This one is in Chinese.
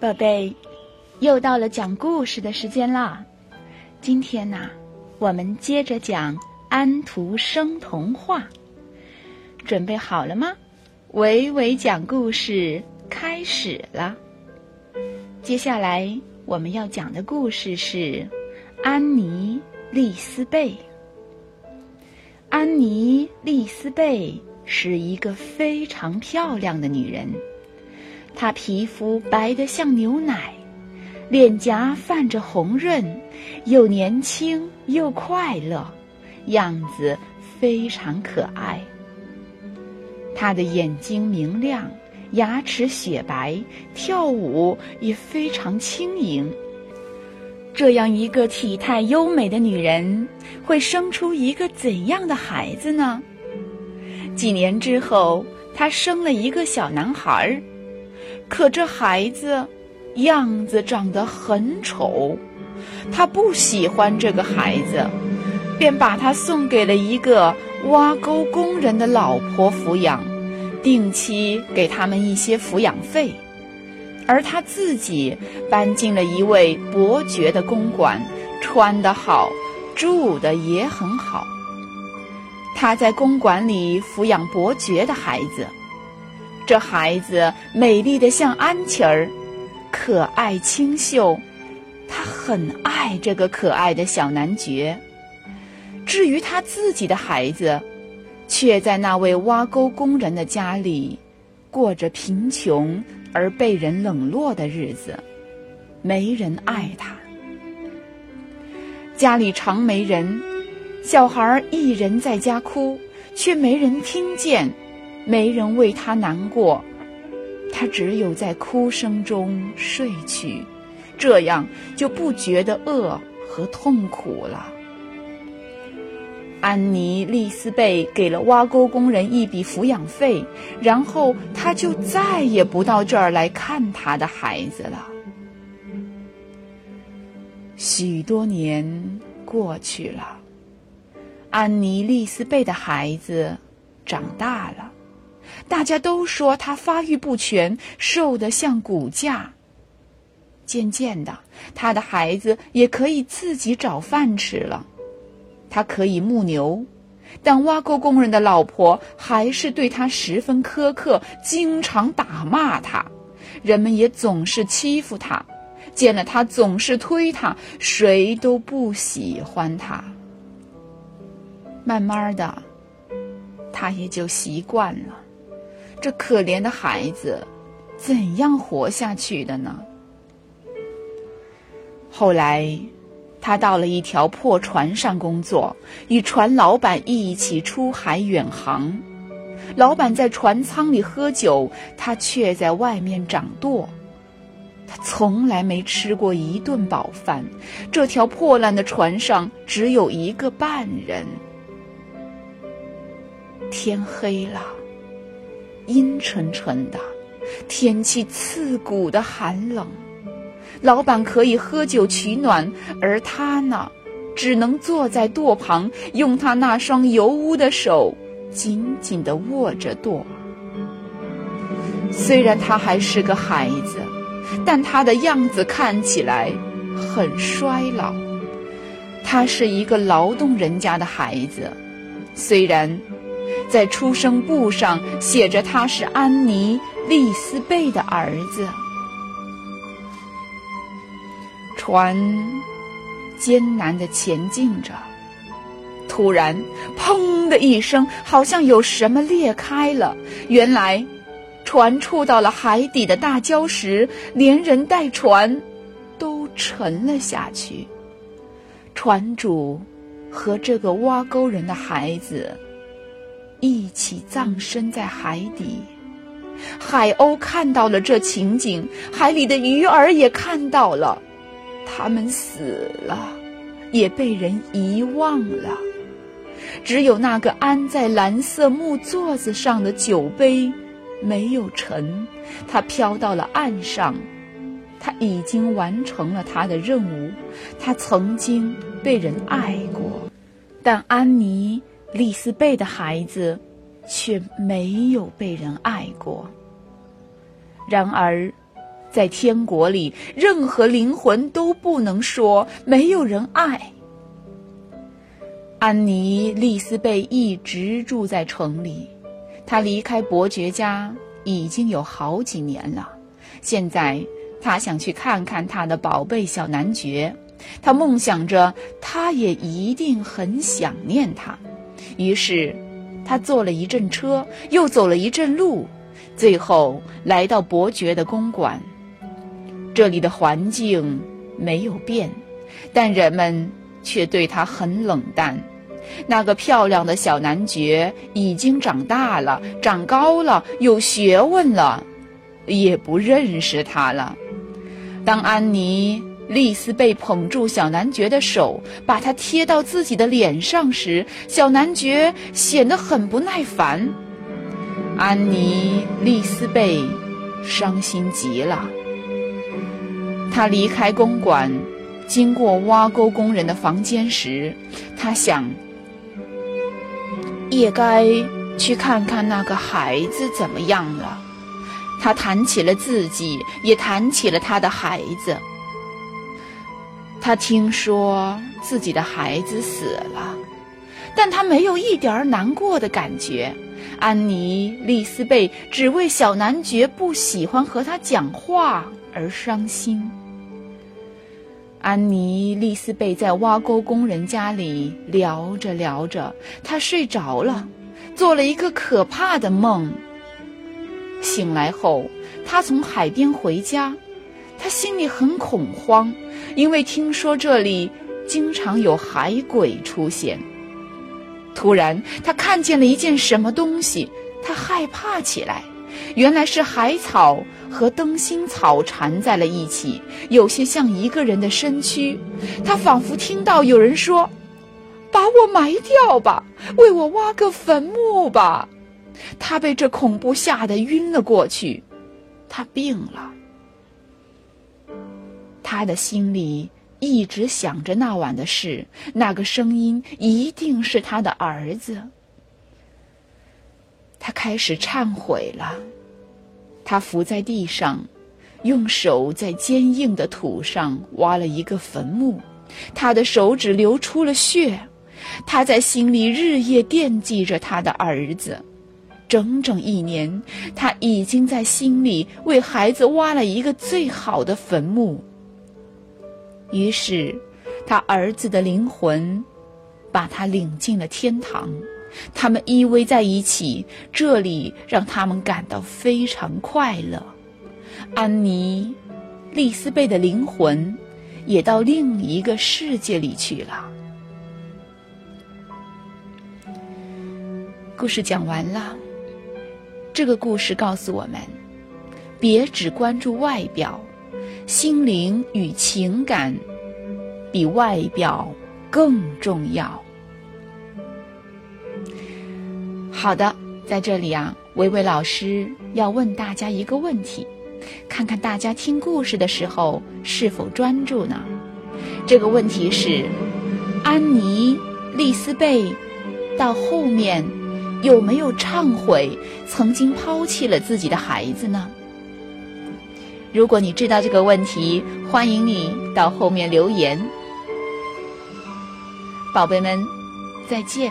宝贝，又到了讲故事的时间啦！今天呢，我们接着讲安徒生童话。准备好了吗？伟伟讲故事开始了。接下来我们要讲的故事是《安妮·丽丝贝》。安妮·丽丝贝是一个非常漂亮的女人。她皮肤白得像牛奶，脸颊泛着红润，又年轻又快乐，样子非常可爱。她的眼睛明亮，牙齿雪白，跳舞也非常轻盈。这样一个体态优美的女人，会生出一个怎样的孩子呢？几年之后，她生了一个小男孩儿。可这孩子样子长得很丑，他不喜欢这个孩子，便把他送给了一个挖沟工人的老婆抚养，定期给他们一些抚养费，而他自己搬进了一位伯爵的公馆，穿得好，住的也很好。他在公馆里抚养伯爵的孩子。这孩子美丽的像安琪儿，可爱清秀，他很爱这个可爱的小男爵。至于他自己的孩子，却在那位挖沟工人的家里，过着贫穷而被人冷落的日子，没人爱他。家里常没人，小孩一人在家哭，却没人听见。没人为他难过，他只有在哭声中睡去，这样就不觉得饿和痛苦了。安妮·丽丝贝给了挖沟工人一笔抚养费，然后他就再也不到这儿来看他的孩子了。许多年过去了，安妮·丽丝贝的孩子长大了。大家都说他发育不全，瘦得像骨架。渐渐的，他的孩子也可以自己找饭吃了。他可以牧牛，但挖沟工人的老婆还是对他十分苛刻，经常打骂他。人们也总是欺负他，见了他总是推他，谁都不喜欢他。慢慢的，他也就习惯了。这可怜的孩子，怎样活下去的呢？后来，他到了一条破船上工作，与船老板一起出海远航。老板在船舱里喝酒，他却在外面掌舵。他从来没吃过一顿饱饭。这条破烂的船上只有一个半人。天黑了。阴沉沉的，天气刺骨的寒冷。老板可以喝酒取暖，而他呢，只能坐在舵旁，用他那双油污的手紧紧地握着舵。虽然他还是个孩子，但他的样子看起来很衰老。他是一个劳动人家的孩子，虽然。在出生簿上写着他是安妮·丽丝贝的儿子。船艰难地前进着，突然，砰的一声，好像有什么裂开了。原来，船触到了海底的大礁石，连人带船都沉了下去。船主和这个挖沟人的孩子。一起葬身在海底，海鸥看到了这情景，海里的鱼儿也看到了，他们死了，也被人遗忘了。只有那个安在蓝色木座子上的酒杯没有沉，它飘到了岸上。他已经完成了他的任务，他曾经被人爱过，但安妮。丽丝贝的孩子，却没有被人爱过。然而，在天国里，任何灵魂都不能说没有人爱。安妮·丽斯贝一直住在城里，她离开伯爵家已经有好几年了。现在，她想去看看她的宝贝小男爵，她梦想着他也一定很想念他。于是，他坐了一阵车，又走了一阵路，最后来到伯爵的公馆。这里的环境没有变，但人们却对他很冷淡。那个漂亮的小男爵已经长大了，长高了，有学问了，也不认识他了。当安妮·丽丝贝捧住小男爵的手，把他贴到自己的脸上时，小男爵显得很不耐烦。安妮·丽丝贝伤心极了。他离开公馆，经过挖沟工人的房间时，他想。也该去看看那个孩子怎么样了。他谈起了自己，也谈起了他的孩子。他听说自己的孩子死了，但他没有一点儿难过的感觉。安妮·丽斯贝只为小男爵不喜欢和他讲话而伤心。安妮·丽斯贝在挖沟工人家里聊着聊着，她睡着了，做了一个可怕的梦。醒来后，她从海边回家，她心里很恐慌，因为听说这里经常有海鬼出现。突然，他看见了一件什么东西，他害怕起来。原来是海草和灯芯草缠在了一起，有些像一个人的身躯。他仿佛听到有人说：“把我埋掉吧，为我挖个坟墓吧。”他被这恐怖吓得晕了过去，他病了。他的心里一直想着那晚的事，那个声音一定是他的儿子。他开始忏悔了，他伏在地上，用手在坚硬的土上挖了一个坟墓，他的手指流出了血，他在心里日夜惦记着他的儿子，整整一年，他已经在心里为孩子挖了一个最好的坟墓。于是，他儿子的灵魂把他领进了天堂。他们依偎在一起，这里让他们感到非常快乐。安妮·丽丝贝的灵魂也到另一个世界里去了。故事讲完了。这个故事告诉我们：别只关注外表，心灵与情感比外表更重要。好的，在这里啊，维维老师要问大家一个问题，看看大家听故事的时候是否专注呢？这个问题是：安妮·丽斯贝到后面有没有忏悔曾经抛弃了自己的孩子呢？如果你知道这个问题，欢迎你到后面留言。宝贝们，再见。